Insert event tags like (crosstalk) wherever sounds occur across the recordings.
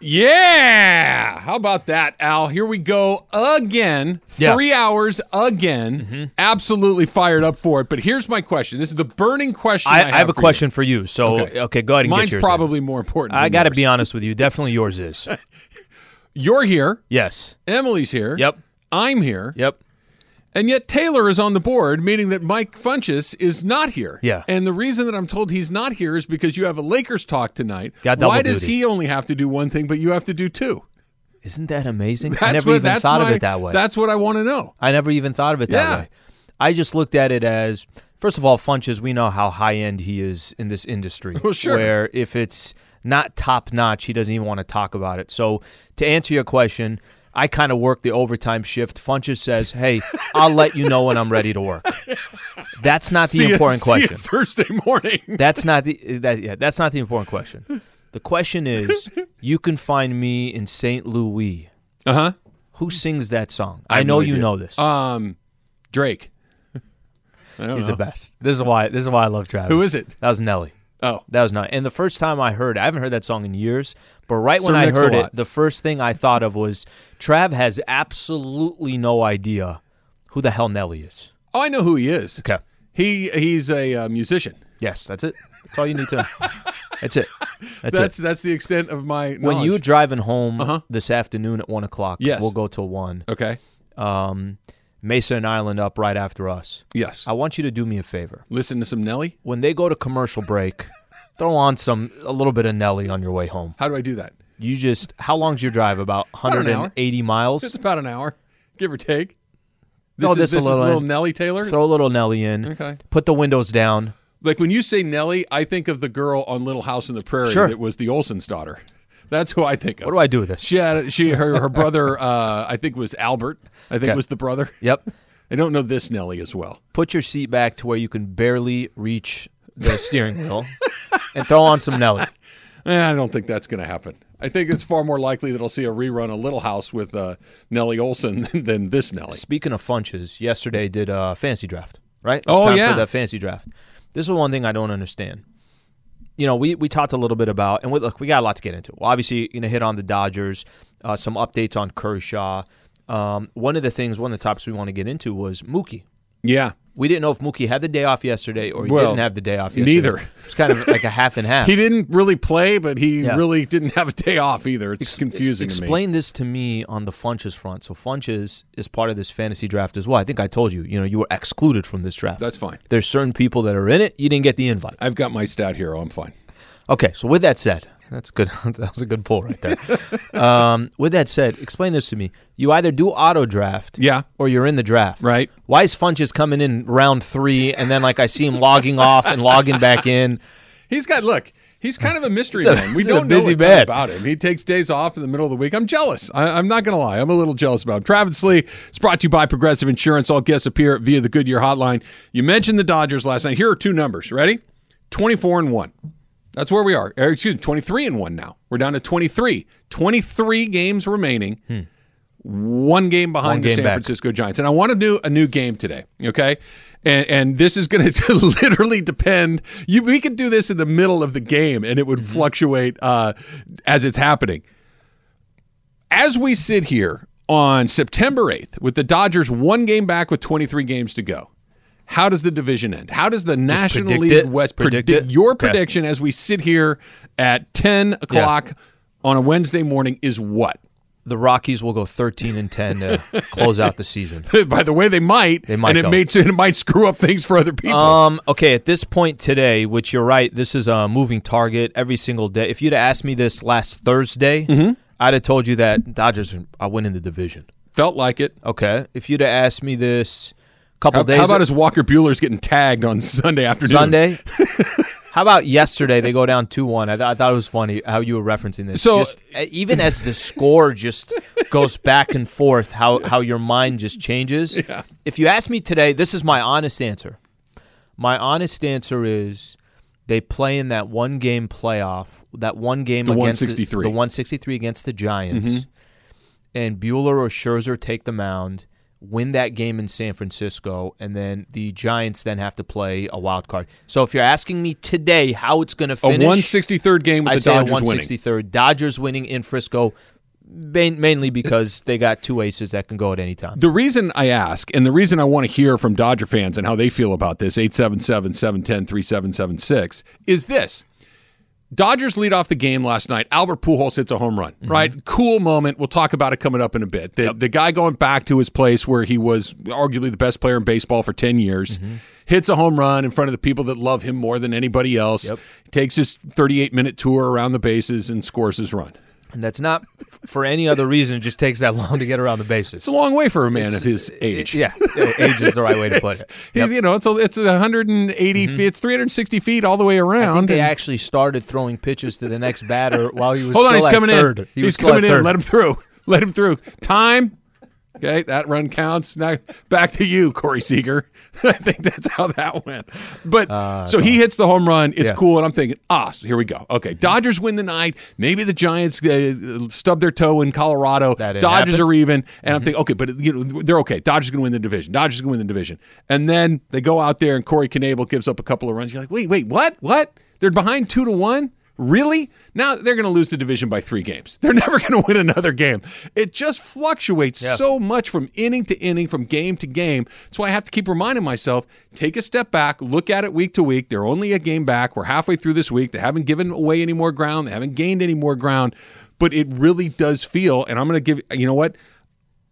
Yeah. How about that, Al? Here we go again. Yeah. Three hours again. Mm-hmm. Absolutely fired up for it. But here's my question. This is the burning question. I, I, I have a for you. question for you. So, Okay. okay, go ahead and Mine's get yours. in. probably more important. I got to be honest with you. Definitely yours is. (laughs) You're here. Yes. Emily's here. Yep. I'm here. Yep. And yet Taylor is on the board, meaning that Mike Funches is not here. Yeah. And the reason that I'm told he's not here is because you have a Lakers talk tonight. Got double Why does duty. he only have to do one thing, but you have to do two? Isn't that amazing? That's I never what, even thought my- of it that way. That's what I want to know. I never even thought of it that Yeah. way. I just looked at it as first of all, Funches. We know how high end he is in this industry. (laughs) Well, sure. Where if it's not top notch, he doesn't even want to talk about it. So to answer your question, I kind of work the overtime shift. Funches says, "Hey, I'll let you know when I'm ready to work." That's not the See ya- important see ya question. Thursday morning. (laughs) That's not the that yeah, that's not the important question. The question is, (laughs) you can find me in St. Louis. Uh huh. Who sings that song? I, have know no you know this. Um, Drake. (laughs) I don't He's know. the best. This is why. This is why I love Travis. Who is it? That was Nelly. Oh, That was not. And the first time I heard, it, I haven't heard that song in years. But right Sir when I heard it, the first thing I thought of was Trav has absolutely no idea who the hell Nelly is. oh, I know who he is. Okay. He he's a uh, musician. Yes, that's it. That's all you need to. know. (laughs) That's it. That's, That's it. that's the extent of my When knowledge. you driving home Uh-huh. this afternoon at one o'clock, Yes. we'll go till one. okay. Um, Mason and Ireland up right after us. Yes. I want you to do me a favor. Listen to some Nelly. When they go to commercial break, (laughs) throw on some a little bit of Nelly on your way home. How do I do that? You just how long's your drive? About an hour. 180 It's about an hour, give or take. This Throw is this a this is little little. Nelly Taylor. Throw a little Nelly in. Okay. Put the windows down. Like when you say Nelly, I think of the girl on Little House on the Prairie Sure. that was the Olsen's daughter. That's who I think of. What do I do with this? She had she her her (laughs) brother. Uh, I think was Albert. I think Okay. was the brother. Yep. (laughs) I don't know this Nelly as well. Put your seat back to where you can barely reach the steering wheel, and throw on some Nelly. (laughs) Eh, I don't think that's going to happen. I think it's far more likely that I'll see a rerun of Little House with uh, Nellie Olson than, than this Nelly. Speaking of funches, yesterday did a fancy draft, right? It's Oh, time yeah. for the fancy draft. This is one thing I don't understand. You know, we we talked a little bit about, and we, look, we got a lot to get into. Well, obviously, you know, hit on the Dodgers, uh, some updates on Kershaw. Um, one of the things, one of the topics we want to get into was Mookie. Yeah. We didn't know if Mookie had the day off yesterday or he Well, didn't have the day off yesterday. neither. It's kind of like a half and half. (laughs) He didn't really play, but he Yeah. really didn't have a day off either. It's confusing to me. Explain this to me on the Funches front. So Funches is part of this fantasy draft as well. I think I told you, you know, you were excluded from this draft. That's fine. There's certain people that are in it. You didn't get the invite. I've got my stat hero. Oh, I'm fine. Okay, so with that said, that's good. (laughs) that was a good pull right there. um, with that said, explain this to me. You either do auto draft, Yeah. or you're in the draft, Right. Why is Funches coming in round three, and then like I see him logging off and logging back in? He's got look. He's kind of a mystery a- man. We don't busy know a about him. He takes days off in the middle of the week. I'm jealous. I, I'm not going to lie. I'm a little jealous about him. Travis Lee is brought to you by Progressive Insurance. All guests appear via the Goodyear Hotline. You mentioned the Dodgers last night. Here are two numbers. Ready? 24 and one. That's where we are. Or, excuse me, 23 and one now. We're down to 23. 23 games remaining. One game behind One the game San back. Francisco Giants. And I want to do a new game today, okay? And, and this is going (laughs) to literally depend. You, we could do this in the middle of the game and it would Mm-hmm. fluctuate uh, as it's happening. As we sit here on September 8th with the Dodgers one game back with 23 games to go, how does the division end? How does the National predict League it? West Predict it? your Okay. prediction as we sit here at 10 o'clock on a Wednesday morning is what? The Rockies will go 13 and 10 to (laughs) close out the season. (laughs) By the way, they might. They might and it go. may it might screw up things for other people. Um. Okay. At this point today, which you're right, this is a moving target every single day. If you'd have asked me this last Thursday, Mm-hmm. I'd have told you that Dodgers are winning the division. Felt like it. Okay. If you'd have asked me this couple How, days how about as Walker Buehler's getting tagged on Sunday afternoon? Sunday? (laughs) How about yesterday? They go down two one. I, th- I thought it was funny how you were referencing this. So- just, even as the score just goes back and forth, how how your mind just changes. Yeah. If you ask me today, this is my honest answer. My honest answer is they play in that one game playoff, that one game The against 163. the, the 163 against the Giants, mm-hmm. and Buehler or Scherzer take the mound, win that game in San Francisco, and then the Giants then have to play a wild card. So if you're asking me today how it's going to A finish, 163rd game with I the say Dodgers a winning. 163rd. Dodgers winning in Frisco, mainly because they got two aces that can go at any time. The reason I ask, and the reason I want to hear from Dodger fans and how they feel about this, 877 710 3776, is this. Dodgers lead off the game last night. Albert Pujols hits a home run, mm-hmm. right? Cool moment. We'll talk about it coming up in a bit. The, the guy going back to his place where he was arguably the best player in baseball for 10 years mm-hmm. hits a home run in front of the people that love him more than anybody else, Yep. takes his 38 minute tour around the bases and scores his run. And that's not for any other reason. It just takes that long to get around the bases. It's a long way for a man of his age. yeah, age is the right way to put (laughs) it. He's, you know, it's a, it's 180 feet, it's 360 feet all the way Mm-hmm. I around. think they actually started throwing pitches to the next batter while he was. hold on, still he's at coming third. in. He he's coming in. Let him through. Let him through. Time. Okay, that run counts. Now back to you, Corey Seager. (laughs) I think that's how that went. But so he hits the home run. It's Uh, Yeah. cool, and I'm thinking, ah, so here we go. Okay, Dodgers win the night. Maybe the Giants uh, stub their toe in Colorado. Dodgers happen. are even, and I'm thinking, okay, but you know they're okay. Dodgers going to win the division. Dodgers going to win the division. And then they go out there, and Corey Knebel gives up a couple of runs. You're like, wait, wait, what? What? They're behind two to one. Really? Now they're going to lose the division by three games. (laughs) They're never going to win another game. It just fluctuates Yeah. so much from inning to inning, from game to game. That's why I have to keep reminding myself take a step back, look at it week to week. They're only a game back. We're halfway through this week. They haven't given away any more ground, they haven't gained any more ground. But it really does feel, and I'm going to give, you know what?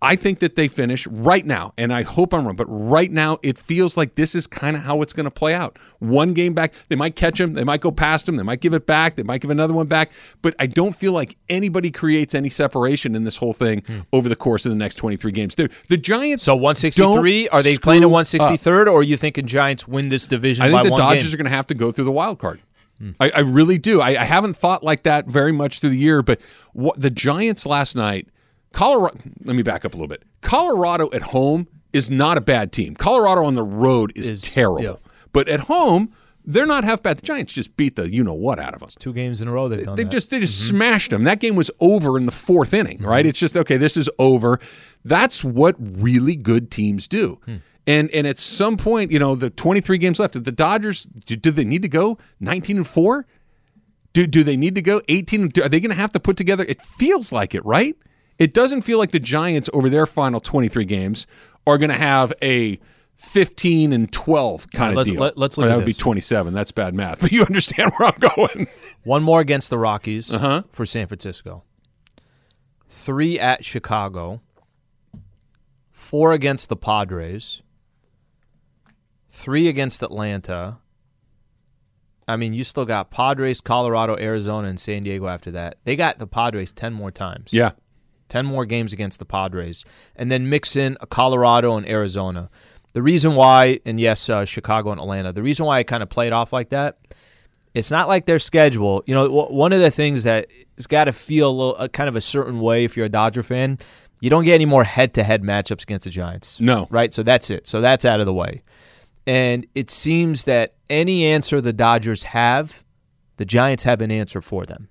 I think that they finish right now, and I hope I'm wrong, but right now it feels like this is kind of how it's going to play out. One game back, they might catch him, they might go past him, they might give it back, they might give another one back, but I don't feel like anybody creates any separation in this whole thing over the course of the next 23 games. The, the Giants. So 163. Are they playing a screw up. 163rd, or are you thinking Giants win this division I think the Dodgers game? Hmm. are going to have to go through the wild card. I, I really do. I, I haven't thought like that very much through the year, but what the Giants last night, Colorado. Let me back up a little bit. Colorado at home is not a bad team. Colorado on the road is, Is- terrible, yeah. but at home they're not half bad. The Giants just beat the you know what out of them. Two games in a row they've done They that. just they just mm-hmm. smashed them. That game was over in the fourth inning, mm-hmm. right? It's just okay. This is over. That's what really good teams do. Hmm. And and at some point, you know, the 23 games left. The Dodgers do, do they need to go 19 and four? Do do they need to go 18? and- Are they going to have to put together? It feels like it, right? It doesn't feel like the Giants over their final 23 games are going to have a 15 and 12 kind of Let's- deal. let- let's look Or that at would be 27. That's bad math, (laughs) but you understand where I'm going. One more against the Rockies Uh-huh. for San Francisco. Three at Chicago. Four against the Padres. Three against Atlanta. I mean, you still got Padres, Colorado, Arizona, and San Diego after that. They got the Padres 10 more times. Yeah. 10 more games against the Padres, and then mix in a Colorado and Arizona. The reason why, and yes, uh, Chicago and Atlanta, the reason why I kind of played off like that, it's not like their schedule. You know, w- one of the things that has got to feel a little, uh, kind of a certain way if you're a Dodger fan, you don't get any more head to head matchups against the Giants. No. Right? So that's it. So that's out of the way. And it seems that any answer the Dodgers have, the Giants have an answer for them.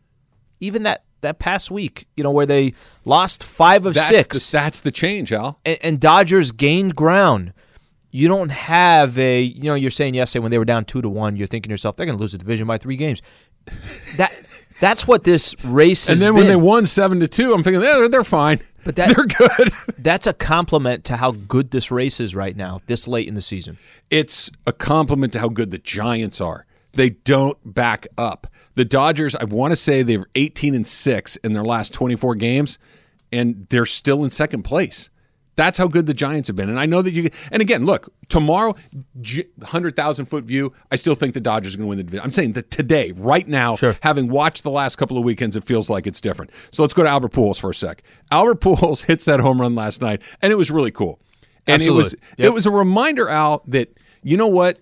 Even that that past week, you know, where they lost five of That's six, The, that's the change, Al. and, and Dodgers gained ground. You don't have a, you know, you're saying yesterday when they were down two to one, you're thinking to yourself, they're going to lose the division by three games. That that's what this race is. And then when been. they won seven to two, I'm thinking yeah, they're, they're fine. But that- (laughs) they're good. (laughs) that's a compliment to how good this race is right now, this late in the season. it's a compliment to how good the Giants are. They don't back up. The Dodgers, I want to say they were 18 and six in their last 24 games, and they're still in second place. That's how good the Giants have been. And I know that you. And again, look, tomorrow, 100,000 foot view, I still think the Dodgers are going to win the division. I'm saying that today, right now, Sure. having watched the last couple of weekends, it feels like it's different. So let's go to Albert Pujols for a sec. Albert Pujols (laughs) hits that home run last night, and it was really cool. And it was Yep. it was a reminder, Al, that you know what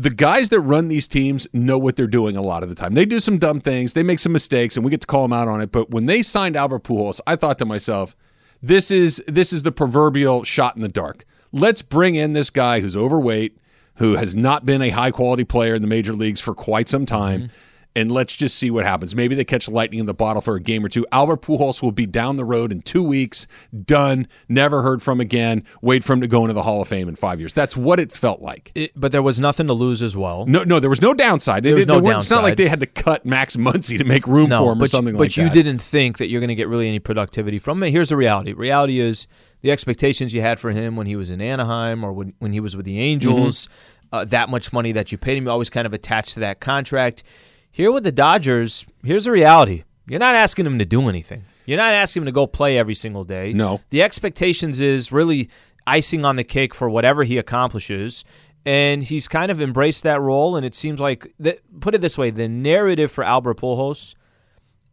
the guys that run these teams know what they're doing a lot of the time. They do some dumb things, they make some mistakes, and we get to call them out on it. But when they signed Albert Pujols, I thought to myself, this is this is the proverbial shot in the dark. Let's bring in this guy who's overweight, who has not been a high quality player in the major leagues for quite some time. Mm-hmm and let's just see what happens. Maybe they catch lightning in the bottle for a game or two. Albert Pujols will be down the road in two weeks, done, never heard from again. Wait for him to go into the Hall of Fame in five years. That's what it felt like. It, but there was nothing to lose as well. No, no, there was no downside. There was no downside. It's not like they had to cut Max Muncy to make room no, for him but, or something but like that. But you didn't think that you're going to get really any productivity from it. Here's the reality. Reality is the expectations you had for him when he was in Anaheim or when, when he was with the Angels. Mm-hmm. Uh, that much money that you paid him, you always kind of attached to that contract. Here with the Dodgers, here's the reality. You're not asking him to do anything. You're not asking him to go play every single day. No. The expectations is really icing on the cake for whatever he accomplishes. And he's kind of embraced that role. And it seems like, that, put it this way, the narrative for Albert Pujols,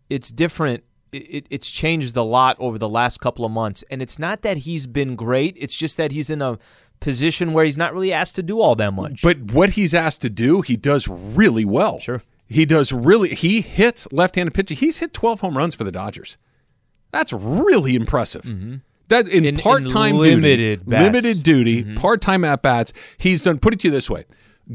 it's different. It, it's changed a lot over the last couple of months. And it's not that he's been great. It's just that he's in a position where he's not really asked to do all that much. But what he's asked to do, he does really well. Sure. He does really. He hits left-handed pitching. He's hit 12 home runs for the Dodgers. That's really impressive. Mm-hmm. That in, in part-time in limited duty, limited duty, mm-hmm. part-time at bats. He's done. Put it to you this way: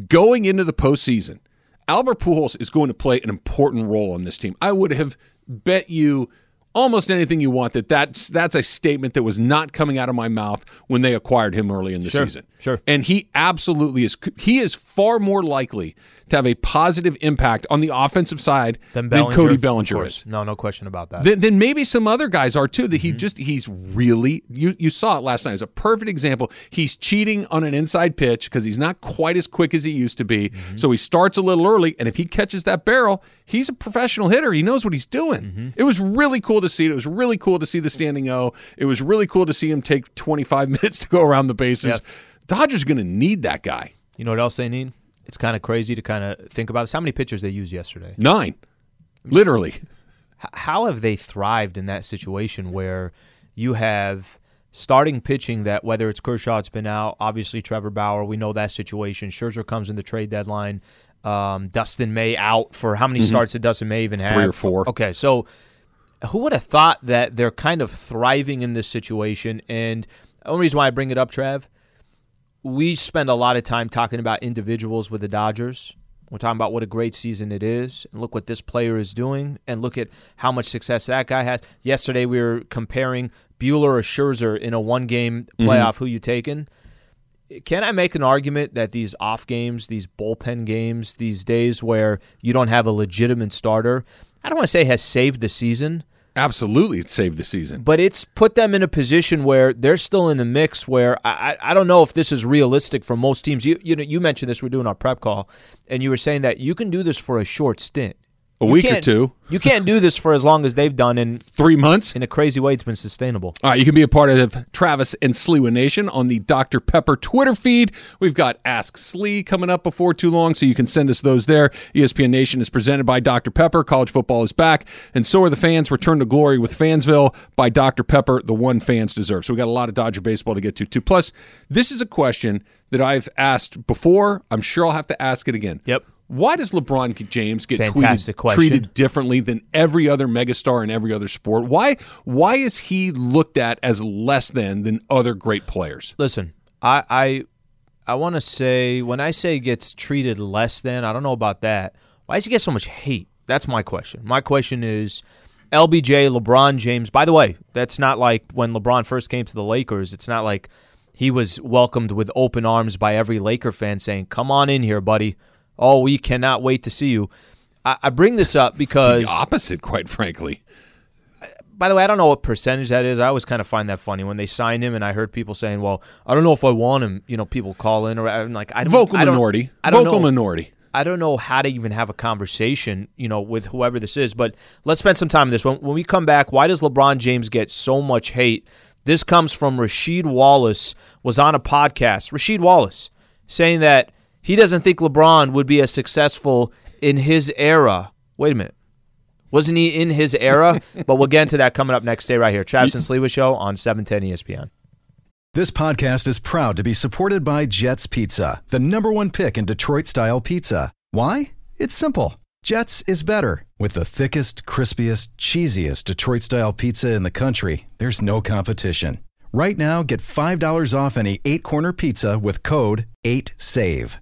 going into the postseason, Albert Pujols is going to play an important role on this team. I would have bet you almost anything you want that that's that's a statement that was not coming out of my mouth when they acquired him early in the sure, season. Sure. And he absolutely is he is far more likely to have a positive impact on the offensive side than, than Cody Bellinger is. No, no question about that. Then, then maybe some other guys are too. That he mm-hmm. just he's really you you saw it last night as a perfect example. He's cheating on an inside pitch because he's not quite as quick as he used to be. Mm-hmm. So he starts a little early, and if he catches that barrel, he's a professional hitter. He knows what he's doing. Mm-hmm. It was really cool to see. It was really cool to see the standing O. It was really cool to see him take 25 (laughs) minutes to go around the bases. Yep. Dodgers going to need that guy. You know what else they need? It's kind of crazy to kind of think about this. How many pitchers they used yesterday? Nine, literally. How have they thrived in that situation where you have starting pitching that whether it's Kershaw, it's been out. Obviously, Trevor Bauer, we know that situation. Scherzer comes in the trade deadline. Um, Dustin May out for how many mm-hmm. starts did Dustin May even have? Three or four. Okay, so who would have thought that they're kind of thriving in this situation? And the only reason why I bring it up, Trav, we spend a lot of time talking about individuals with the Dodgers. We're talking about what a great season it is, and look what this player is doing, and look at how much success that guy has. Yesterday, we were comparing Buehler or Scherzer in a one-game mm-hmm. playoff. Mm-hmm. Who you taking? Can I make an argument that these off games, these bullpen games, these days where you don't have a legitimate starter, I don't want to say has saved the season, Absolutely, it saved the season. But it's put them in a position where they're still in the mix. Where I, I don't know if this is realistic for most teams. You you know you mentioned this. We're doing our prep call, and you were saying that you can do this for a short stint a you week or two. You can't do this for as long as they've done in three months. In a crazy way, it's been sustainable. All right, you can be a part of Travis and Sliwa Nation on the Dr. Pepper Twitter feed. We've got Ask Slee coming up before too long, so you can send us those there. ESPN Nation is presented by Dr. Pepper. College football is back, and so are the fans. Return to glory with Fansville by Dr. Pepper, the one fans deserve. So we got a lot of Dodger baseball to get to too. Plus, this is a question that I've asked before. I'm sure I'll have to ask it again. Yep. Why does LeBron James get tweeted, treated differently than every other megastar in every other sport? Why why is he looked at as less than than other great players? Listen, I I, I want to say when I say gets treated less than, I don't know about that. Why does he get so much hate? That's my question. My question is LBJ, LeBron James. By the way, that's not like when LeBron first came to the Lakers. It's not like he was welcomed with open arms by every Laker fan saying, "Come on in here, buddy." Oh, we cannot wait to see you. I, I bring this up because the opposite, quite frankly. By the way, I don't know what percentage that is. I always kind of find that funny when they signed him, and I heard people saying, "Well, I don't know if I want him." You know, people call in, or I'm like, I don't, vocal I don't, minority, I don't vocal know. minority. I don't know how to even have a conversation, you know, with whoever this is. But let's spend some time on this. When, when we come back, why does LeBron James get so much hate? This comes from Rasheed Wallace. Was on a podcast. Rasheed Wallace saying that he doesn't think LeBron would be as successful in his era. Wait a minute. Wasn't he in his era? (laughs) but we'll get into that coming up next day right here. Travis and Sliwa Show on 710 ESPN. This podcast is proud to be supported by Jets Pizza, the number one pick in Detroit style pizza. Why? It's simple. Jets is better. With the thickest, crispiest, cheesiest Detroit style pizza in the country, there's no competition. Right now, get $5 off any eight corner pizza with code 8SAVE.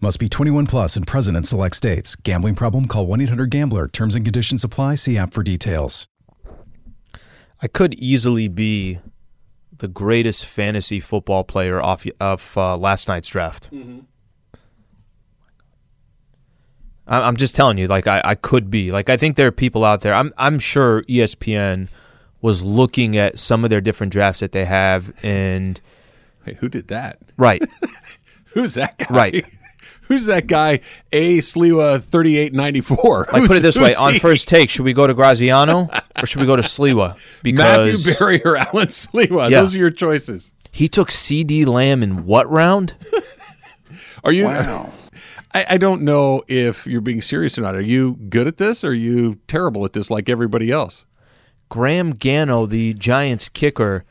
Must be 21 plus and present in select states. Gambling problem? Call 1 800 Gambler. Terms and conditions apply. See app for details. I could easily be the greatest fantasy football player off of uh, last night's draft. I- I'm just telling you, like I, I could be. Like I think there are people out there. I'm I'm sure ESPN was looking at some of their different drafts that they have, and Hey, who did that? right, (laughs) Who's that guy? Right. Who's that guy? A Sliwa thirty eight ninety four. like put it this way: on first take, should we go to Graziano or should we go to Sliwa? (laughs) Because Matthew Berry or Alan Sliwa. Yeah. Those are your choices. he took CeeDee Lamb in what round? (laughs) Are you? I, I don't know if you're being serious or not. Are you good at this? Or are you terrible at this, like everybody else? Graham Gano, the Giants kicker,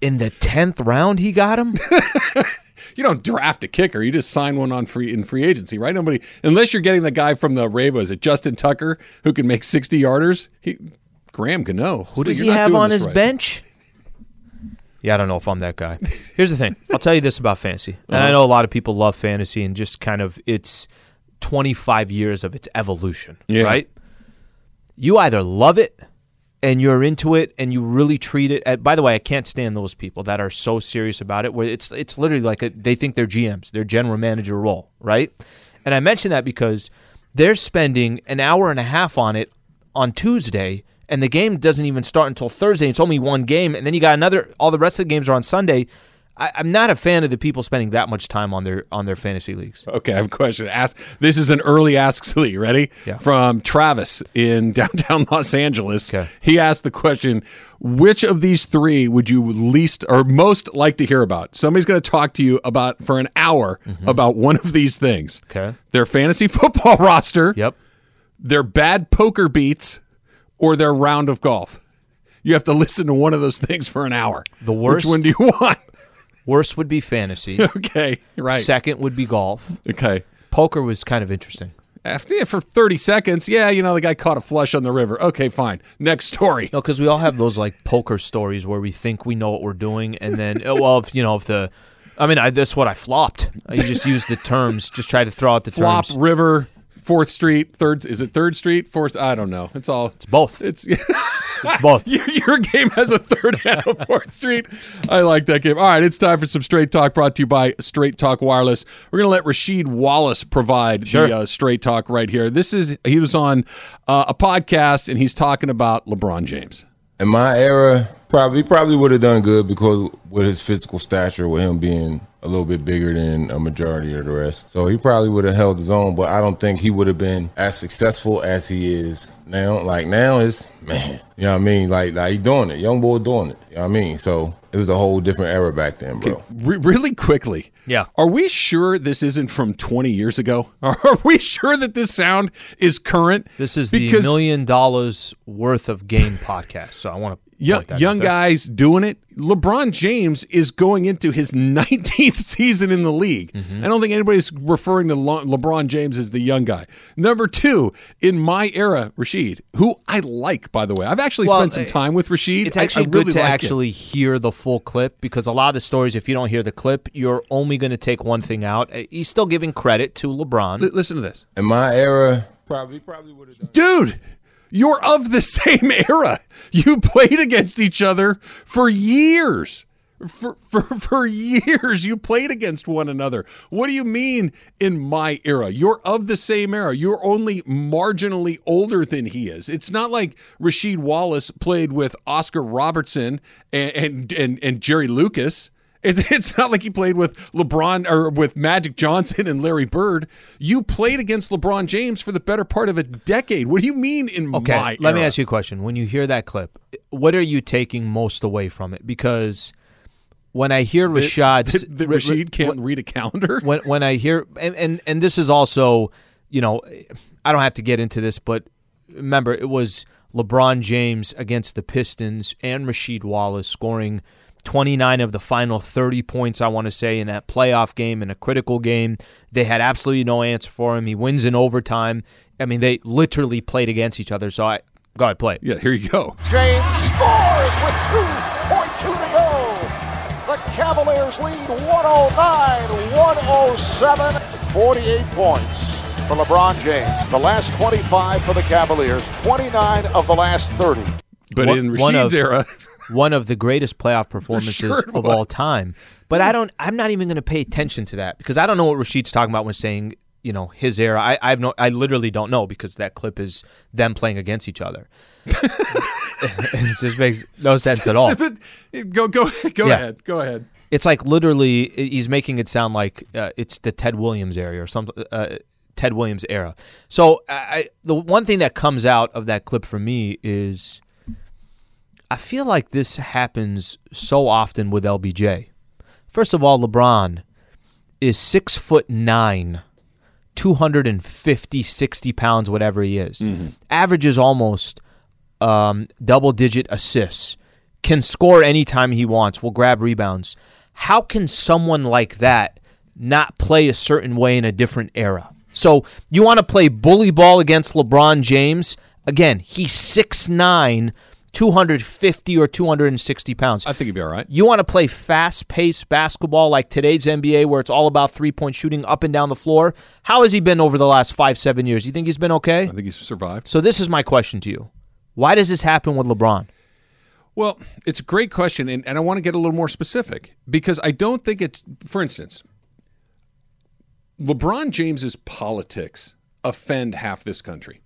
in the tenth round, he got him. (laughs) You don't draft a kicker. You just sign one on free in free agency, right? Nobody, unless you're getting the guy from the Ravo. Is it Justin Tucker who can make sixty yarders? He, Graham Gano. Who does he have on his bench? Yeah, I don't know if I'm that guy. Here's the thing. I'll tell you this about fantasy. And I uh-huh. know a lot of people love fantasy and just kind of it's 25 years of its evolution, Yeah. right? You either love it and you're into it and you really treat it at, by the way, I can't stand those people that are so serious about it where it's it's literally like a, they think they're GMs, their general manager role, right? And I mention that because they're spending an hour and a half on it on Tuesday and the game doesn't even start until Thursday. It's only one game and then you got another all the rest of the games are on Sunday. I, I'm not a fan of the people spending that much time on their on their fantasy leagues. Okay, I have a question. Ask. This is an early Ask Slee. Ready? Yeah. From Travis in (laughs) downtown Los Angeles. Okay. He asked the question: Which of these three would you least or most like to hear about? Somebody's going to talk to you about for an hour about one of these things. Mm-hmm. Okay. Their fantasy (laughs) football roster. Yep. Their bad poker beats, or their round of golf. You have to listen to one of those things for an hour. The worst- Which one do you (laughs) want? Worst would be fantasy. (laughs) okay. Right. Second would be golf. okay. Poker was kind of interesting. After for 30 seconds, yeah, you know, the guy caught a flush on the river. Okay, fine. Next story. No, because we all have those like poker stories where we think we know what we're doing, and then uh, (laughs) well, if you know, if the, I mean, I, that's what I flopped. You just use the terms, just try to throw out the terms. Flop terms. River, Fourth Street, Third. Is it Third Street? Fourth? I don't know. It's all. It's both. It's (laughs) It's both. (laughs) your, your game has a third (laughs) and a fourth street. I like that game. All right, it's time for some straight talk. Brought to you by Straight Talk Wireless. We're gonna let Rasheed Wallace provide Sure. the uh, straight talk right here. This is he was on uh, a podcast and he's talking about LeBron James. in my era, probably probably would have done good because with his physical stature, with him being a little bit bigger than a majority of the rest, so he probably would have held his own. But I don't think he would have been as successful as he is now. Like now is man, you know what I mean? Like like he doing it, young boy doing it. You know what I mean? So it was a whole different era back then, bro. Re- really quickly. Yeah. Are we sure this isn't from 20 years ago? (laughs) Are we sure that this sound is current? This is the million dollars worth of game (laughs) podcast. So I want to young, young guys doing it. LeBron James is going into his (laughs) 19th season in the league. Mm-hmm. I don't think anybody's referring to Le- LeBron James as the young guy. Number two, in my era, Rasheed, who I like, by the way. I've actually Well, spent some uh, time with Rasheed. It's I- I actually really good to like it. actually hear the full clip because a lot of the stories, if you don't hear the clip, you're only going to take one thing out. Uh, He's still giving credit to LeBron. L- listen to this. In my era, probably probably would have done. dude you're of the (laughs) same era you played against each other for years For, for (laughs) for years you played against one another. What do you mean in my era? You're of the same era. You're only marginally older than he is. It's not like Rasheed Wallace played with Oscar Robertson and and and, and Jerry Lucas. It's, (laughs) it's not like he played with LeBron or with Magic Johnson and Larry Bird. You played against LeBron James for the better part of a decade. What do you mean in my Okay, my let me ask you a question. When you hear that clip, what are you taking most away from it? Because when I hear Rashad's (laughs) that, that Ra- Ra- Rasheed can't read a calendar. (laughs) when when I hear and, and and this is also, you know, I don't have to get into this, but remember it was LeBron James against the Pistons and Rasheed Wallace scoring 29 of the final 30 points I want to say in that playoff game in a critical game. They had absolutely no answer for him. He wins in overtime. I mean, they literally played against each other. So I go ahead play. it. yeah, here you go. James scores with 2.2 to go. The Cavaliers lead 109 107. 48 points for LeBron James. The last 25 for the Cavaliers, 29 of the last 30. But One- in one Rasheed's of- era, one of the greatest playoff (laughs) performances Sure of all time. But I don't. I'm not even going to pay attention to that because I don't know what Rasheed's talking about when saying you know his era. I I have no. I literally don't know because that clip is them playing against each other. (laughs) it just makes no sense at all. (laughs) go go go Yeah. ahead. Go ahead. It's like literally he's making it sound like uh, it's the Ted Williams area or some uh, Ted Williams era. So I, the one thing that comes out of that clip for me is I feel like this happens so often with LBJ. First of all, LeBron is six foot nine, 250, 60 pounds, whatever he is. Averages almost um, double digit assists, can score anytime he wants, will grab rebounds. How can someone like that not play a certain way in a different era? So you want to play bully ball against LeBron James? Again, he's 6'9, 250 or 260 pounds. I think he'd be all right. You want to play fast paced basketball like today's NBA where it's all about three point shooting up and down the floor? How has he been over the last five, seven years? You think he's been okay? I think he's survived. So this is my question to you. Why does this happen with LeBron? Well, it's a great question, and, and I want to get a little more specific because I don't think it's, for instance, LeBron James's politics offend half this country.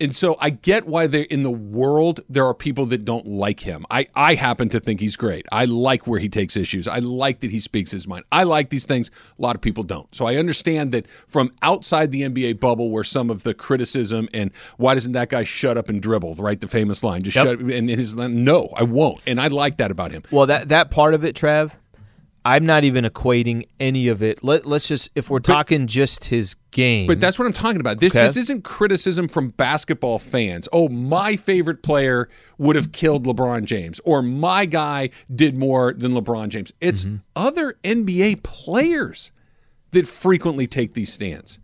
And so I get why they in the world there are people that don't like him. I, I happen to think he's great. I like where he takes issues. I like that he speaks his mind. I like these things. A lot of people don't. So I understand that from outside the NBA bubble where some of the criticism and why doesn't that guy shut up and dribble, right? The famous line. Just Yep. shut and his no, I won't. And I like that about him. Well, that that part of it, Trev, I'm not even equating any of it. Let, let's just if we're talking just his game. But that's what I'm talking about. This Okay. this isn't criticism from basketball fans. Oh, my favorite player would have killed LeBron James, or my guy did more than LeBron James. It's Mm-hmm. other NBA players that frequently take these stands.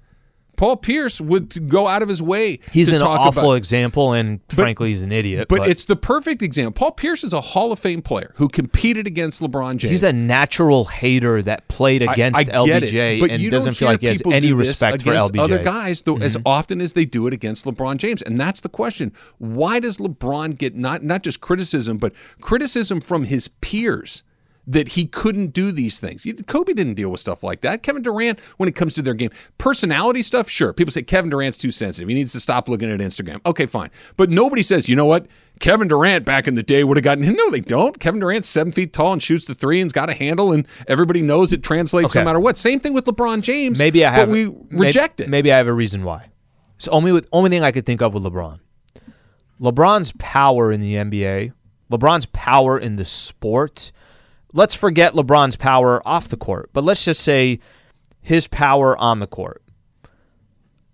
Paul Pierce would go out of his way. he's an awful example, and frankly, he's an idiot. but, it's the perfect example. Paul Pierce is a Hall of Fame player who competed against LeBron James. he's a natural hater that played against I get LBJ it, but and doesn't feel like he has any respect for LBJ. Other guys, though, as Mm-hmm. often as they do it against LeBron James, and that's the question: Why does LeBron get not not just criticism, but criticism from his peers? That he couldn't do these things. Kobe didn't deal with stuff like that. Kevin Durant, when it comes to their game, personality stuff, sure. People say Kevin Durant's too sensitive. He needs to stop looking at Instagram. Okay, fine. But nobody says, you know what? Kevin Durant back in the day would have gotten. him. (laughs) No, they don't. Kevin Durant's seven feet tall and shoots the three and's got a handle, and everybody knows it translates no matter what. Same thing with LeBron James. Maybe I have. but we maybe- reject it. Maybe I have a reason why. It's only with only thing I could think of with LeBron. LeBron's power in the NBA, LeBron's power in the sport. Let's forget LeBron's power off the court, but let's just say his power on the court.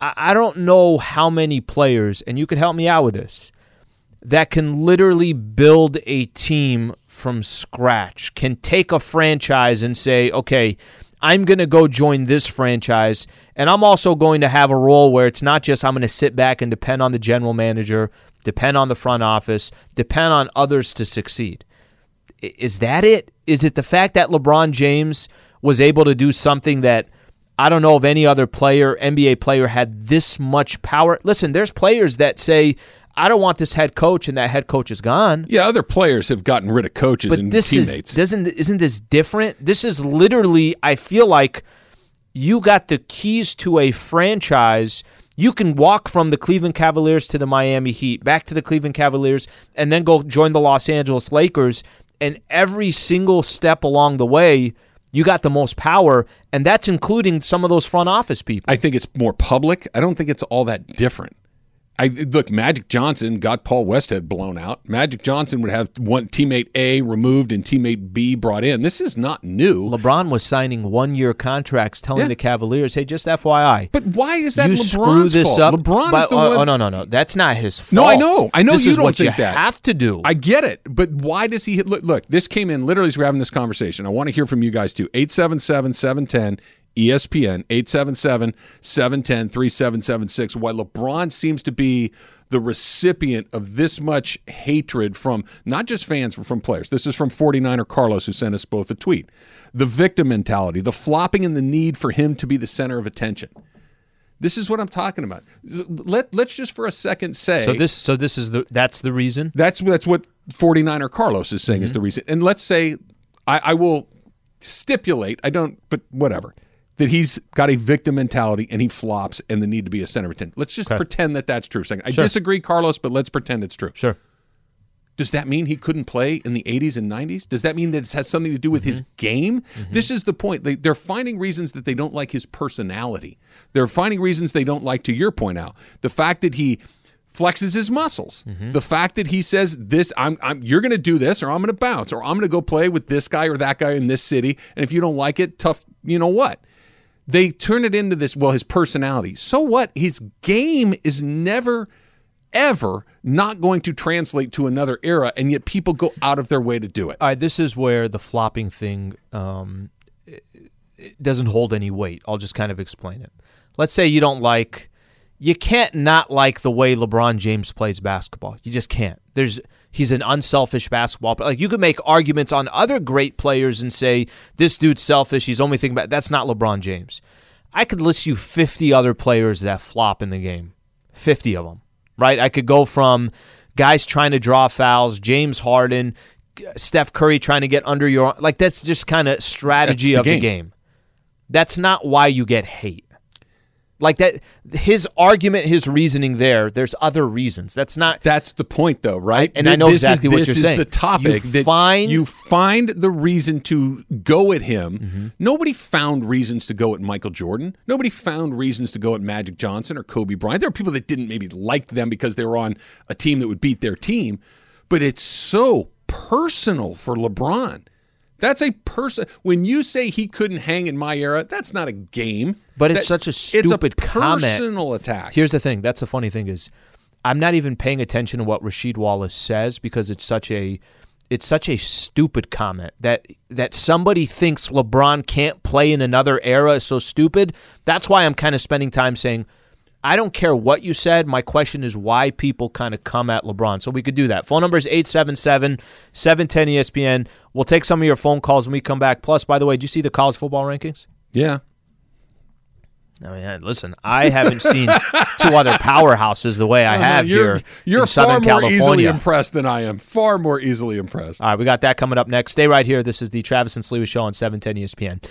I, I don't know how many players, and you could help me out with this, that can literally build a team from scratch, can take a franchise and say, okay, I'm going to go join this franchise, and I'm also going to have a role where it's not just I'm going to sit back and depend on the general manager, depend on the front office, depend on others to succeed. Is that it? Is it the fact that LeBron James was able to do something that I don't know if any other player, NBA player, had this much power? Listen, there's players that say, I don't want this head coach, and that head coach is gone. Yeah, other players have gotten rid of coaches But and this teammates. is doesn't isn't this different? This is literally. I feel like you got the keys to a franchise. You can walk from the Cleveland Cavaliers to the Miami Heat, back to the Cleveland Cavaliers, and then go join the Los Angeles Lakers. And every single step along the way, you got the most power, and that's including some of those front office people. I think it's more public. I don't think it's all that different. I look, Magic Johnson got Paul Westhead blown out. Magic Johnson would have one teammate A removed and teammate B brought in. This is not new. LeBron was signing one-year contracts, telling Yeah. the Cavaliers, "Hey, just FYI, but why is that you LeBron's screw this fault? up." LeBron is the oh, one. Oh no, no, no, that's not his fault. No, I know. I know this you is don't what think you that. have to do. I get it, but why does he hit? Look, look, this came in literally as we're having this conversation. I want to hear from you guys too. 877 710 ESPN, 877 710 3776. Why LeBron seems to be the recipient of this much hatred from not just fans, but from players. This is from 49er Carlos, who sent us both a tweet. The victim mentality, the flopping, and the need for him to be the center of attention. This is what I'm talking about. Let, let's just for a second say. so this, so this is the that's the reason. That's that's what 49er Carlos is saying is the Mm-hmm. reason. And let's say I, I will stipulate, I don't, but whatever, that he's got a victim mentality and he flops and the need to be a center of attention. Let's just pretend that that's true. Second, I disagree, Carlos, but let's pretend it's true. Sure. Does that mean he couldn't play in the 80s and 90s? Does that mean that it has something to do with his mm-hmm. game? Mm-hmm. This is the point. They, they're finding reasons that they don't like his personality. They're finding reasons they don't like, to your point out, the fact that he flexes his muscles. Mm-hmm. The fact that he says this, I'm, I'm you're going to do this, or I'm going to bounce, or I'm going to go play with this guy or that guy in this city, and if you don't like it, tough. You know what? They turn it into this. Well, his personality. So what? His game is never, ever not going to translate to another era, and yet people go out of their way to do it. All right, this is where the flopping thing um, doesn't hold any weight. I'll just kind of explain it. Let's say you don't like, you can't not like the way LeBron James plays basketball. You just can't. There's he's an unselfish basketball player. Like you could make arguments on other great players and say this dude's selfish. He's only thinking about that's not LeBron James. I could list you 50 other players that flop in the game. 50 of them, right? I could go from guys trying to draw fouls, James Harden, Steph Curry trying to get under your like that's just kind of strategy the of the game. game. That's not why you get hate. Like that his argument, his reasoning there, there's other reasons. That's not That's the point, though, right? And I know exactly is, what you're saying. This is the topic You find- you find the reason to go at him. Mm-hmm. Nobody found reasons to go at Michael Jordan. Nobody found reasons to go at Magic Johnson or Kobe Bryant. There are people that didn't maybe like them because they were on a team that would beat their team, but it's so personal for LeBron. That's a person. When you say he couldn't hang in my era, that's not a game. But it's That- such a stupid it's a comment. personal attack. Here's the thing. That's the funny thing is, I'm not even paying attention to what Rasheed Wallace says because it's such a, it's such a stupid comment that that somebody thinks LeBron can't play in another era is so stupid. That's why I'm kind of spending time saying, I don't care what you said. My question is why people kind of come at LeBron. So we could do that. Phone number is 877 710 ESPN. We'll take some of your phone calls when we come back. Plus, by the way, did you see the college football rankings? yeah. I mean, listen, I haven't seen two other powerhouses the way I (laughs) have Uh-huh. you're, here You're in Southern far more easily impressed than I am. Far more easily impressed. All right, we got that coming up next. Stay right here. This is the Travis and Sliwa Show on E 710 ESPN.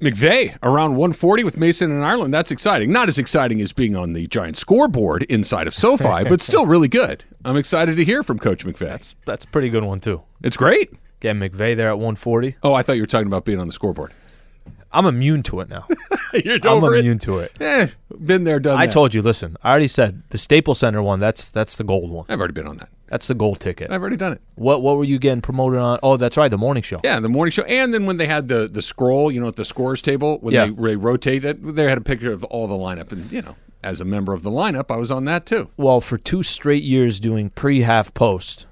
McVay around 140 with Mason and Ireland. That's exciting. Not as exciting as being on the giant scoreboard inside of SoFi, (laughs) but still really good. I'm excited to hear from Coach McVay. That's that's a pretty good one, too. It's great. Get McVay there at 140. Oh, I thought you were talking about being on the scoreboard. I'm immune to it now. (laughs) You're I'm over it. immune to it. Eh, been there, done I that. told you, listen, I already said the Staples Center one, that's that's the gold one. I've already been on that. That's the gold ticket. I've already done it. What what were you getting promoted on? Oh, that's right, the morning show. Yeah, the morning show, and then when they had the the scroll, you know, at the scores table when Yeah. they, they rotate it, they had a picture of all the lineup, and you know, as a member of the lineup, I was on that too. Well, for two straight years doing pre half post,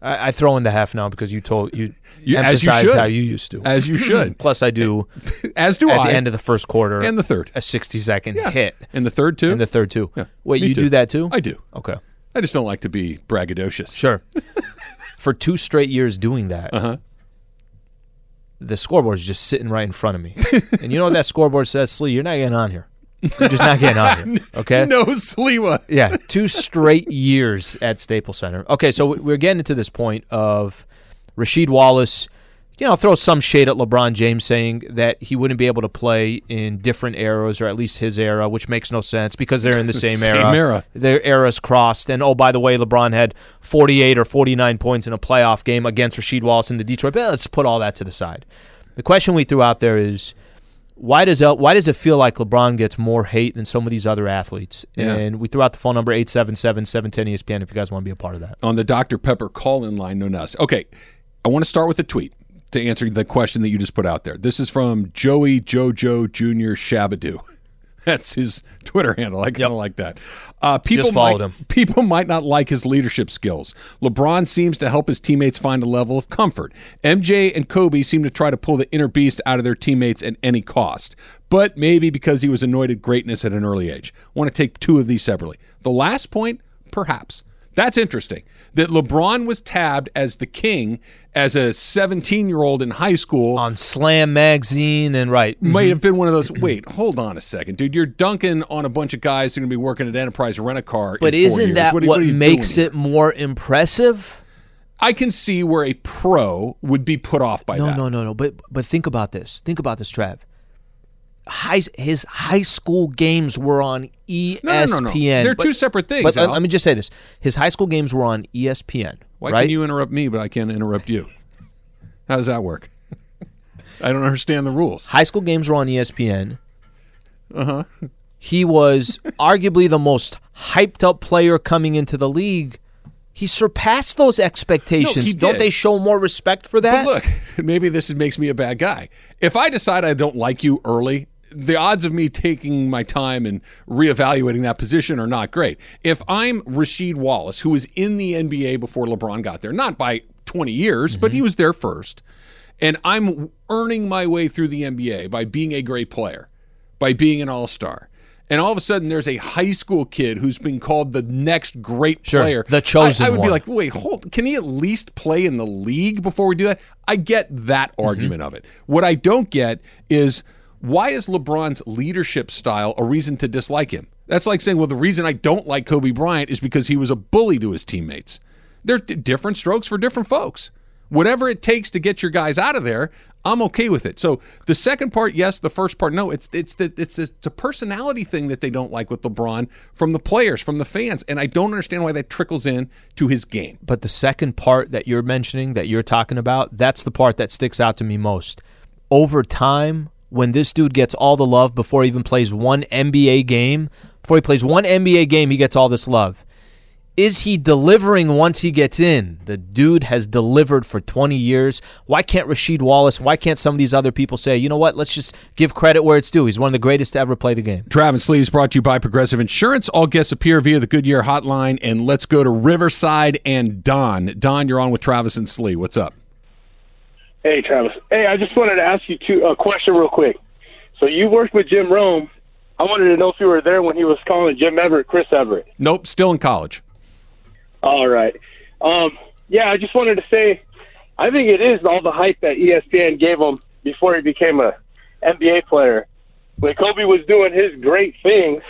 I, I throw in the half now because you told you, (laughs) You- as you emphasize how you used to. As you hmm. should. Plus, I do (laughs) As do at I. the end of the first quarter and the third. a sixty second hit. And the third too. And the third too. Yeah, Wait, you too. do that too? I do. Okay. I just don't like to be braggadocious. Sure. (laughs) For two straight years doing that, Uh-huh. the scoreboard is just sitting right in front of me. (laughs) and you know what that scoreboard says, Slee? You're not getting on here. You're just not getting on here. (laughs) Okay. No Sliwa. Yeah, two straight years at Staples Center. Okay, so we- we're getting to this point of Rasheed Wallace. You know, throw some shade at LeBron James saying that he wouldn't be able to play in different eras, or at least his era, which makes no sense because they're in the (laughs) same, Same era. era. Their eras crossed. And oh, by the way, LeBron had 48 or 49 points in a playoff game against Rasheed Wallace in the Detroit. But let's put all that to the side. The question we threw out there is why does El, why does it feel like LeBron gets more hate than some of these other athletes? Yeah. And we threw out the phone number 877-710-ESPN if you guys want to be a part of that. on the Dr. Pepper call in line, no us. Okay, I want to start with a tweet to answer the question that you just put out there. This is from Joey Jojo Jr. Shabadoo. (laughs) That's his Twitter handle. I kind of like that. Uh, people Just followed might, him. (laughs) People might not like his leadership skills. LeBron seems to help his teammates find a level of comfort. MJ and Kobe seem to try to pull the inner beast out of their teammates at any cost. But maybe because he was anointed greatness at an early age. I want to take two of these separately. The last point, perhaps. That's interesting. That LeBron was tabbed as the king as a 17 year old in high school. On Slam magazine and right. Might mm-hmm. have been one of those. Wait, hold on a second, dude. You're dunking on a bunch of guys who are going to be working at Enterprise Rent a Car. But in isn't that what, what, you makes it more impressive? I can see where a pro would be put off by No, that. no, no, no. But but think about this. Think about this, Trav. High, his high school games were on ESPN. No, no, no, no. They're but- two separate things, But let- Al. let me just say this: his high school games were on ESPN. Why right? can you interrupt me, but I can't interrupt you? How does that work? (laughs) I don't understand the rules. high school games were on ESPN. Uh huh. Uh-huh. He was (laughs) arguably the most hyped up player coming into the league. He surpassed those expectations. he Don't they show more respect for that? But look, (laughs) maybe this makes me a bad guy. If I decide I don't like you early, the odds of me taking my time and reevaluating that position are not great. If I'm Rasheed Wallace, who was in the NBA before LeBron got there, not by 20 years, but he was there first, and I'm earning my way through the NBA by being a great player, by being an all star. And all of a sudden, there's a high school kid who's been called the next great Sure, player. the chosen I, I would be like, wait, hold. Can he at least play in the league before we do that? I get that Mm-hmm. argument of it. What I don't get is why is LeBron's leadership style a reason to dislike him? That's like saying, well, the reason I don't like Kobe Bryant is because he was a bully to his teammates. They're d- different strokes for different folks. Whatever it takes to get your guys out of there, I'm okay with it. So the second part, yes. The first part, no. It's it's the, it's it's a personality thing that they don't like with LeBron from the players, from the fans, and I don't understand why that trickles in to his game. But the second part that you're mentioning, that you're talking about, that's the part that sticks out to me most. Over time, when this dude gets all the love before he even plays one NBA game, before he plays one NBA game, he gets all this love. Is he delivering once he gets in? The dude has delivered for 20 years. Why can't Rasheed Wallace, why can't some of these other people say, you know what, let's just give credit where it's due? He's one of the greatest to ever play the game. Travis Lee is brought to you by Progressive Insurance. All guests appear via the Goodyear hotline, and let's go to Riverside and Don. Don, you're on with Travis and Slee. What's up? Hey, Travis. Hey, I just wanted to ask you two, a question real quick. So you worked with Jim Rome. I wanted to know if you were there when he was calling Jim Everett Chris Everett. Nope, still in college. All right. Um, yeah, I just wanted to say, I think it is all the hype that ESPN gave him before he became a NBA player. When Kobe was doing his great things,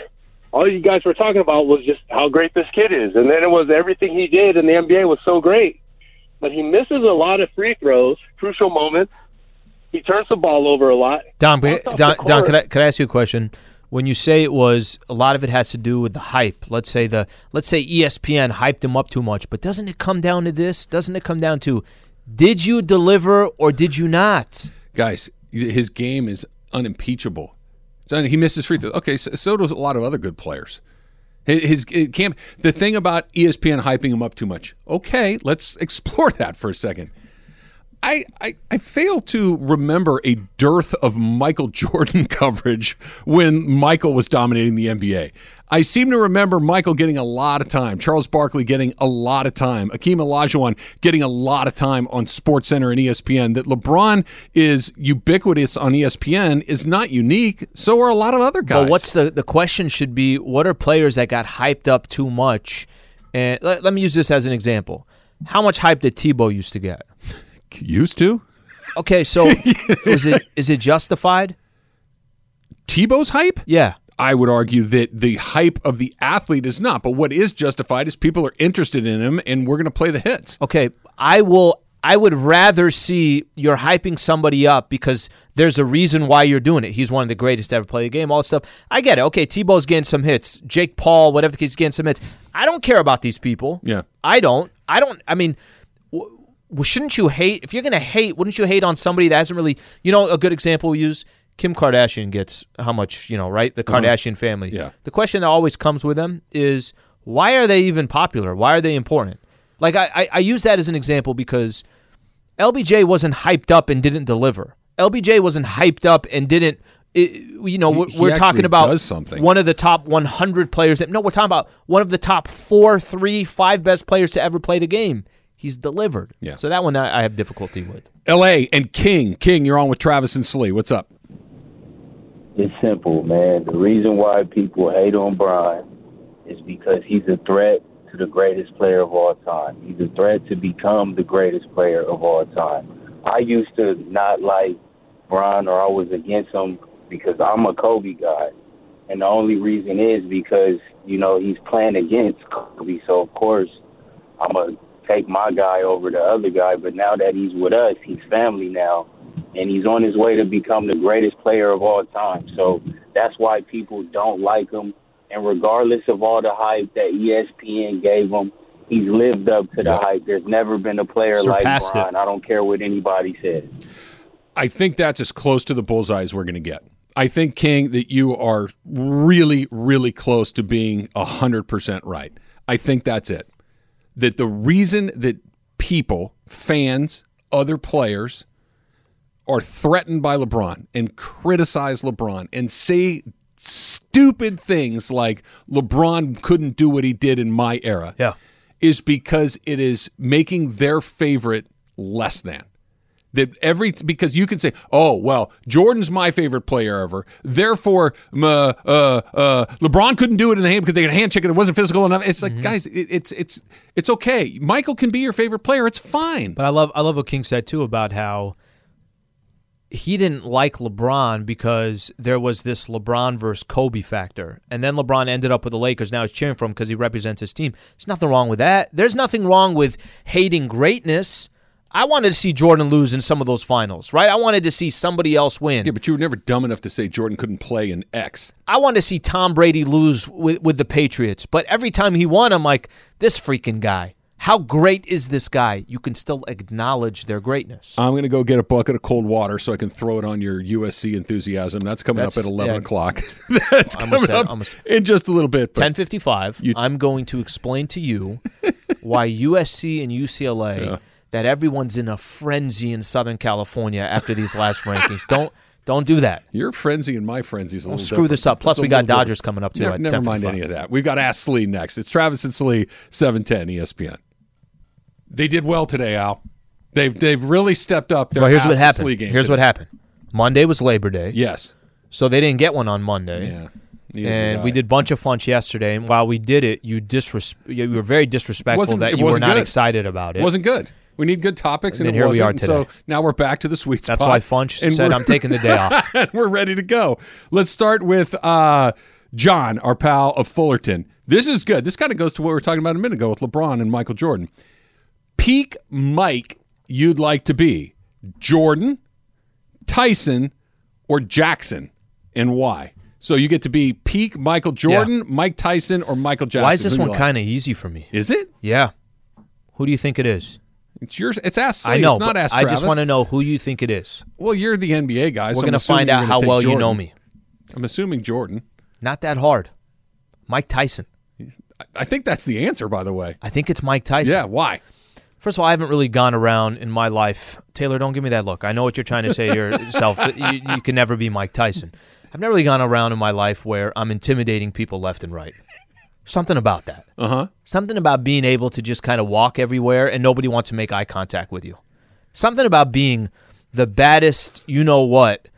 all you guys were talking about was just how great this kid is, and then it was everything he did in the NBA was so great. But he misses a lot of free throws, crucial moments. He turns the ball over a lot. Don, Off Don, Don could, I, could I ask you a question? When you say it was a lot of it has to do with the hype. Let's say the let's say ESPN hyped him up too much, but doesn't it come down to this? Doesn't it come down to did you deliver or did you not? Guys, his game is unimpeachable. It's un- he misses free throws. Okay, so, so does a lot of other good players. His, his eh, it can't. The thing about ESPN hyping him up too much. Okay, let's (laughs) explore that for a second. I, I, I fail to remember a dearth of Michael (laughs) Jordan coverage when Michael was dominating the NBA. I seem to remember Michael getting a lot of time, Charles Barkley getting a lot of time, Akeem Olajuwon getting a lot of time on SportsCenter and ESPN. That LeBron is ubiquitous on ESPN is not unique. So are a lot of other guys. But what's the the question should be? What are players that got hyped up too much? And let, let me use this as an example. How much hype did Tebow used to get? Used to? Okay, so (laughs) is it is it justified? Tebow's hype? Yeah. I would argue that the hype of the athlete is not. But what is justified is people are interested in him, and we're going to play the hits. Okay, I will. I would rather see you're hyping somebody up because there's a reason why you're doing it. He's one of the greatest to ever play the game. All that stuff. I get it. Okay, Tebow's getting some hits. Jake Paul, whatever the case, getting some hits. I don't care about these people. Yeah. I don't. I don't. I mean, well, shouldn't you hate? If you're going to hate, wouldn't you hate on somebody that hasn't really? You know, a good example we use. Kim Kardashian gets how much, you know, right? The Kardashian family. Yeah. The question that always comes with them is why are they even popular? Why are they important? Like I, I, I use that as an example because LBJ wasn't hyped up and didn't deliver. LBJ wasn't hyped up and didn't. It, you know, we're, we're talking about something. one of the top 100 players. That, no, we're talking about one of the top four, three, five best players to ever play the game. He's delivered. Yeah. So that one I, I have difficulty with. L.A. and King. King, you're on with Travis and Slee. What's up? It's simple, man. The reason why people hate on Brian is because he's a threat to the greatest player of all time. He's a threat to become the greatest player of all time. I used to not like Brian or I was against him because I'm a Kobe guy. And the only reason is because, you know, he's playing against Kobe. So, of course, I'm going to take my guy over the other guy. But now that he's with us, he's family now and he's on his way to become the greatest player of all time. So that's why people don't like him. And regardless of all the hype that ESPN gave him, he's lived up to the hype. There's never been a player Surpassed like it. Brian. I don't care what anybody says. I think that's as close to the bullseye as we're going to get. I think, King, that you are really, really close to being 100% right. I think that's it. That the reason that people, fans, other players are threatened by LeBron and criticize LeBron and say stupid things like LeBron couldn't do what he did in my era Yeah. is because it is making their favorite less than. That every because you can say, oh well, Jordan's my favorite player ever. Therefore, uh, uh, uh, LeBron couldn't do it in the hand because they had a hand check and it wasn't physical enough. It's like, guys, it, it's it's it's okay. Michael can be your favorite player. It's fine. But I love I love what King said too about how he didn't like LeBron because there was this LeBron versus Kobe factor. And then LeBron ended up with the Lakers. Now he's cheering for him because he represents his team. There's nothing wrong with that. There's nothing wrong with hating greatness. I wanted to see Jordan lose in some of those finals, right? I wanted to see somebody else win. Yeah, but you were never dumb enough to say Jordan couldn't play in X. I wanted to see Tom Brady lose with, with the Patriots. But every time he won, I'm like, this freaking guy. How great is this guy? You can still acknowledge their greatness. I'm going to go get a bucket of cold water so I can throw it on your USC enthusiasm. That's coming That's- up at 11 yeah. o'clock. (laughs) That's I'm coming up I'm in just a little bit. 1055, You- I'm going to explain to you why USC and UCLA (laughs) Yeah. That everyone's in a frenzy in Southern California after these last rankings. Don't don't do that. Your frenzy and my frenzy is a Don't little screw different. this up. Plus, we got little different. Dodgers coming up too. Never, never mind 10:55. any of that. We've got Ask Slee next. It's Travis and Slee, 710 ESPN. They did well today, Al. They've they've really stepped up their Well, here's Ask what Slee happened. game. Here's today. what happened. Monday was Labor Day, Yes. so they didn't get one on Monday. Yeah. Neither And did we did bunch of funch yesterday, and while we did it, you disres- you were very disrespectful that you were not good. excited about it. It wasn't good. We need good topics, and, And it here we wasn't. are And So now we're back to the sweet spot. That's why Funch said, "I'm taking the day (laughs) off." and we're ready to go. Let's start with uh, John, our pal of Fullerton. This is good. This kind of goes to what we were talking about a minute ago with LeBron and Michael Jordan. Peak Mike, you'd like to be Jordan, Tyson, or Jackson, and why? So you get to be peak Michael Jordan, Mike Tyson, or Michael Jackson. Why is this Who one like? kind of easy for me? Is it? Yeah. Who do you think it is? It's yours. It's Ask Slee. I know, It's not Ask I just want to know who you think it is. Well, you're the NBA guy. We're I'm going to find out how well you know me. I'm assuming Jordan. Not that hard. Mike Tyson. I- I think that's the answer, by the way. I think it's Mike Tyson. Yeah. Why? First of all, I haven't really gone around in my life. Taylor, don't give me that look. I know what you're trying to say to yourself. you, you can never be Mike Tyson. I've never really gone around in my life where I'm intimidating people left and right. Something about that. Uh huh. Something about being able to just kind of walk everywhere and nobody wants to make eye contact with you. Something about being the baddest, you know what,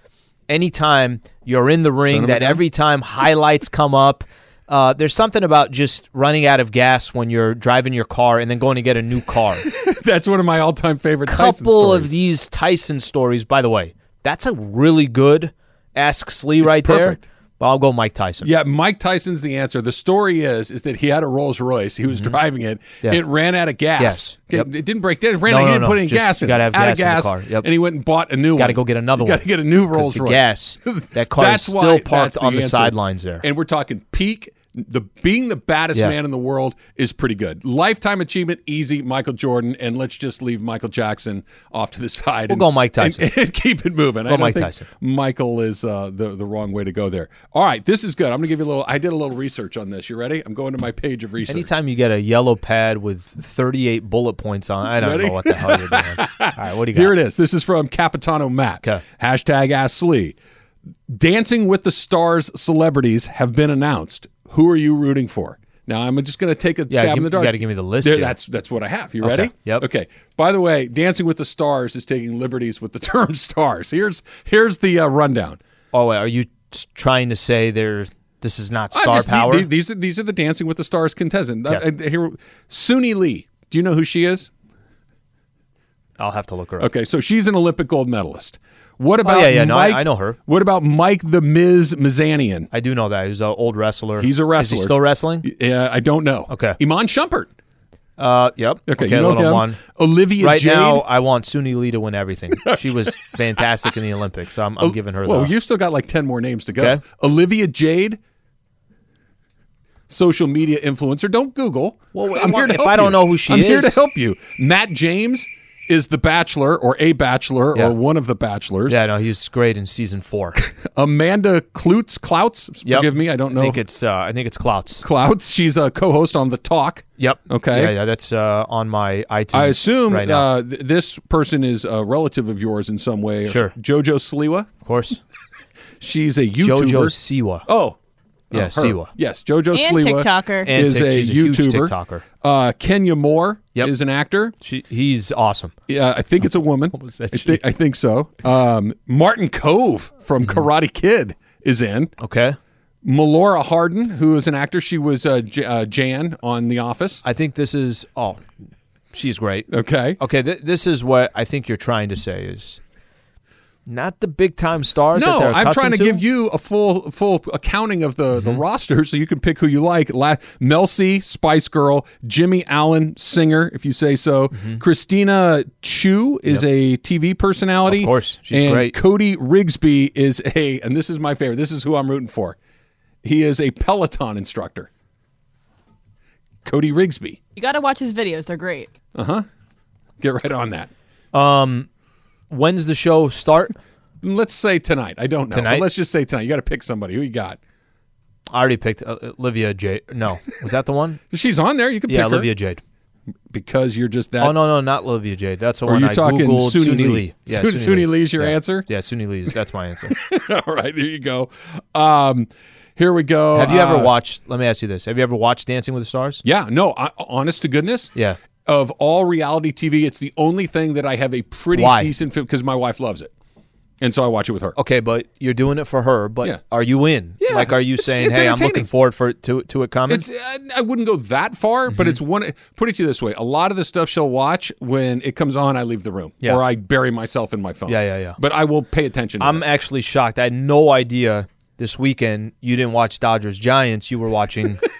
anytime you're in the ring, Son of a that every time highlights come up, uh, there's something about just running out of gas when you're driving your car and then going to get a new car. (laughs) That's one of my all-time favorite Tyson Couple of these Tyson stories, by the way, that's a really good Ask Slee right perfect. there. But I'll go Mike Tyson. Yeah, Mike Tyson's the answer. The story is is that he had a Rolls Royce. He was driving it. Mm-hmm. Yeah. It ran out of gas. Yes. It, Yep. it didn't break down. It ran No, out. He no, didn't no. put any Just- gas you in. gotta have out gas of in the gas. car. Yep. And he went and bought a new one. Got to go get another (laughs) one. Got to get a new Rolls Royce. gas, that car is still parked on the answer. sidelines there. And we're talking peak. The being the baddest Yeah. man in the world is pretty good. Lifetime achievement, easy. Michael Jordan, and let's just leave Michael Jackson off to the side. We'll and, go Mike Tyson. and, and keep it moving. I Go don't Mike think Tyson. Michael is uh, the the wrong way to go there. All right, this is good. I'm going to give you a little. I did a little research on this. You ready? I'm going to my page of research. Anytime you get a yellow pad with 38 bullet points on, I don't Ready? know what the hell you're doing. (laughs) All right, what do you got? Here it is. This is from Capitano Matt. Okay. Hashtag Ask Slee. Dancing with the Stars celebrities have been announced. Who are you rooting for? Now I'm just going to take a Yeah, stab give- in the dark. you gotta give me the list There, here. That's that's what I have. You Okay. ready? Yep. Okay. By the way, Dancing with the Stars is taking liberties with the (laughs) term stars. Here's here's the uh, rundown. Oh, wait, are you trying to say there's this is not star just- power? the- These are these are the Dancing with the Stars contestants. Uh, Yeah. uh, here, Suni Lee. Do you know who she is? I'll have to look her up. Okay, so she's an Olympic gold medalist. What about Oh, yeah, yeah, no, I- Mike? I know her. What about Mike the Miz Mizanin? I do know that he's an old wrestler. He's a Is wrestler. he still wrestling? Yeah, I don't know. Okay. Iman Shumpert. Uh, yep. Okay, you know little him. one. Olivia Right Jade. now, I want Suni Lee to win everything. (laughs) She was fantastic in the Olympics, so I'm, I'm giving her Well, you've still got like ten more names to go. Okay. Olivia Jade. Social media influencer. Don't Google. Well, I'm here to if help I don't you. know who she I'm here to help you. Matt James is the Bachelor or a Bachelor Yeah. or one of the Bachelors. yeah, no, he was great in season four. (laughs) Amanda Klutz, Clouts. Yep. Forgive me, I don't know. I think it's uh, I think it's Clouts. Clouts. She's a co-host on the Talk. Yep. Okay. Yeah, yeah, that's uh, on my iTunes. I assume right uh, th- this person is a relative of yours in some way. Sure. Jojo Sliwa. of course, (laughs) She's a YouTuber. JoJo Siwa. Oh. Yeah, her. Siwa. Yes, Jojo And Sliwa TikToker. Is Tik- a she's a huge YouTuber. TikToker. Uh, Kenya Moore Yep. is an actor. She, he's awesome. Yeah, I think it's a woman. (laughs) was that I, she? think, I think so. Um, Martin Kove from Mm-hmm. Karate Kid is in. Okay. Melora Hardin, who is an actor, she was uh, J- uh, Jan on The Office. I think this is. Oh, she's great. Okay. Okay, th- this is what I think you're trying to say is not the big time stars. No, that they're I'm trying accustomed to, give you a full full accounting of the, the mm-hmm. roster so you can pick who you like. La- Mel C, Spice Girl, Jimmy Allen, singer, if you say so. Mm-hmm. Christina Chiu is a TV personality. Of course, she's and great. Cody Rigsby is a, and this is my favorite. This is who I'm rooting for. He is a Peloton instructor. Cody Rigsby. You got to watch his videos. They're great. Uh huh. Get right on that. Um, When's the show start? Let's say tonight. I don't know. Tonight? let's just say tonight. You got to pick somebody. Who you got? I already picked uh, Olivia Jade. No, was that the one? (laughs) She's on there. You can yeah, pick her Yeah, Olivia Jade. because you're just that. Oh no, no, not Olivia Jade. That's the Or one you're I talking googled. Suni Lee. Lee. Yeah, Suni- Suni Lee's your Yeah. answer? Yeah, Suni Lee's. That's my answer. (laughs) All right, there you go. Um, here we go. Have you ever Uh, watched? Let me ask you this: Have you ever watched Dancing with the Stars? Yeah, no. I, honest to goodness, Yeah. Of all reality TV, it's the only thing that I have a pretty Why? decent because my wife loves it, and so I watch it with her. Okay, but you're doing it for her. But Yeah. are you in? Yeah, Like, are you it's- saying, it's "Hey, I'm looking forward for to to it coming"? It's I, I wouldn't go that far, but Mm-hmm. it's one. Put it to you this way: a lot of the stuff she'll watch when it comes on, I leave the room Yeah. or I bury myself in my phone. Yeah, yeah, yeah. But I will pay attention. To I'm this. actually shocked. I had no idea this weekend you didn't watch Dodgers Giants. You were watching (laughs)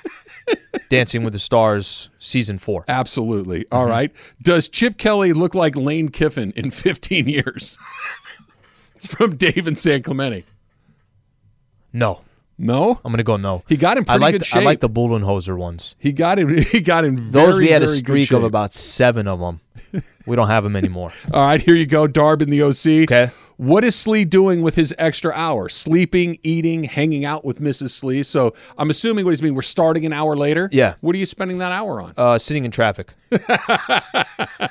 Dancing with the Stars season four. Absolutely. Mm-hmm. All right. Does Chip Kelly look like Lane Kiffin in (laughs) 15 years? it's from Dave and San Clemente. No, No, I'm gonna go no. He got in I pretty like good the, shape. I like the Bullenhoser ones. he got in. (laughs) He got in. Those we had a very streak of about seven of them. We don't have him anymore. (laughs) All right, here you go, Darb in the OC. Okay. What is Slee doing with his extra hour? Sleeping, eating, hanging out with Mrs. Slee. So I'm assuming what he's mean. We're starting an hour later. Yeah. What are you spending that hour on? Uh, sitting in traffic (laughs)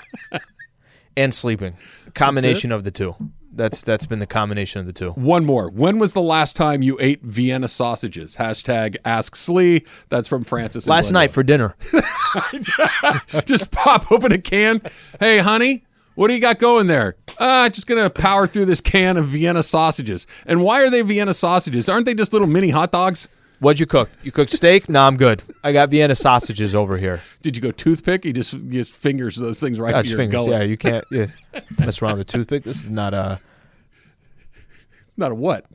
and sleeping. Combination of the two. That's that's been the combination of the two. One more. When was the last time you ate Vienna sausages? Hashtag Ask Slee. That's from Francis. Last night for dinner. (laughs) Just pop open a can. Hey, honey, what do you got going there? Uh, just gonna power through this can of Vienna sausages. And why are they Vienna sausages? Aren't they just little mini hot dogs? What'd you cook? You cooked steak? no, I'm good. I got Vienna sausages over here. Did you go toothpick? You just you just fingers those things right Got in your your fingers. gullet. Yeah, you can't (laughs) yeah, mess around with a toothpick. This is not a. Not a what?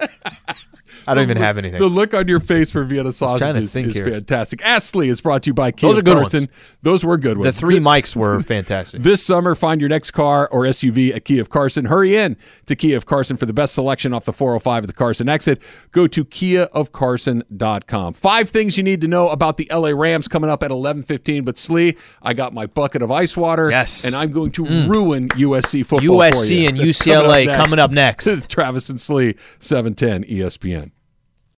(laughs) I don't even have anything. The look on your face for Vienna to sausages is fantastic. Ask Slee is brought to you by Kia Those are good Carson. ones. Those were good ones. the three mics were (laughs) fantastic. This summer, find your next car or SUV at Kia of Carson. Hurry in to Kia of Carson for the best selection off the 405 of the Carson exit. Go to kiaofcarson.com. Five things you need to know about the LA Rams coming up at 11:15. But Slee, I got my bucket of ice water. Yes. and I'm going to mm. ruin USC football. for USC and UCLA (laughs) Coming up next. coming up next. (laughs) Travis and Slee, 710 ESPN.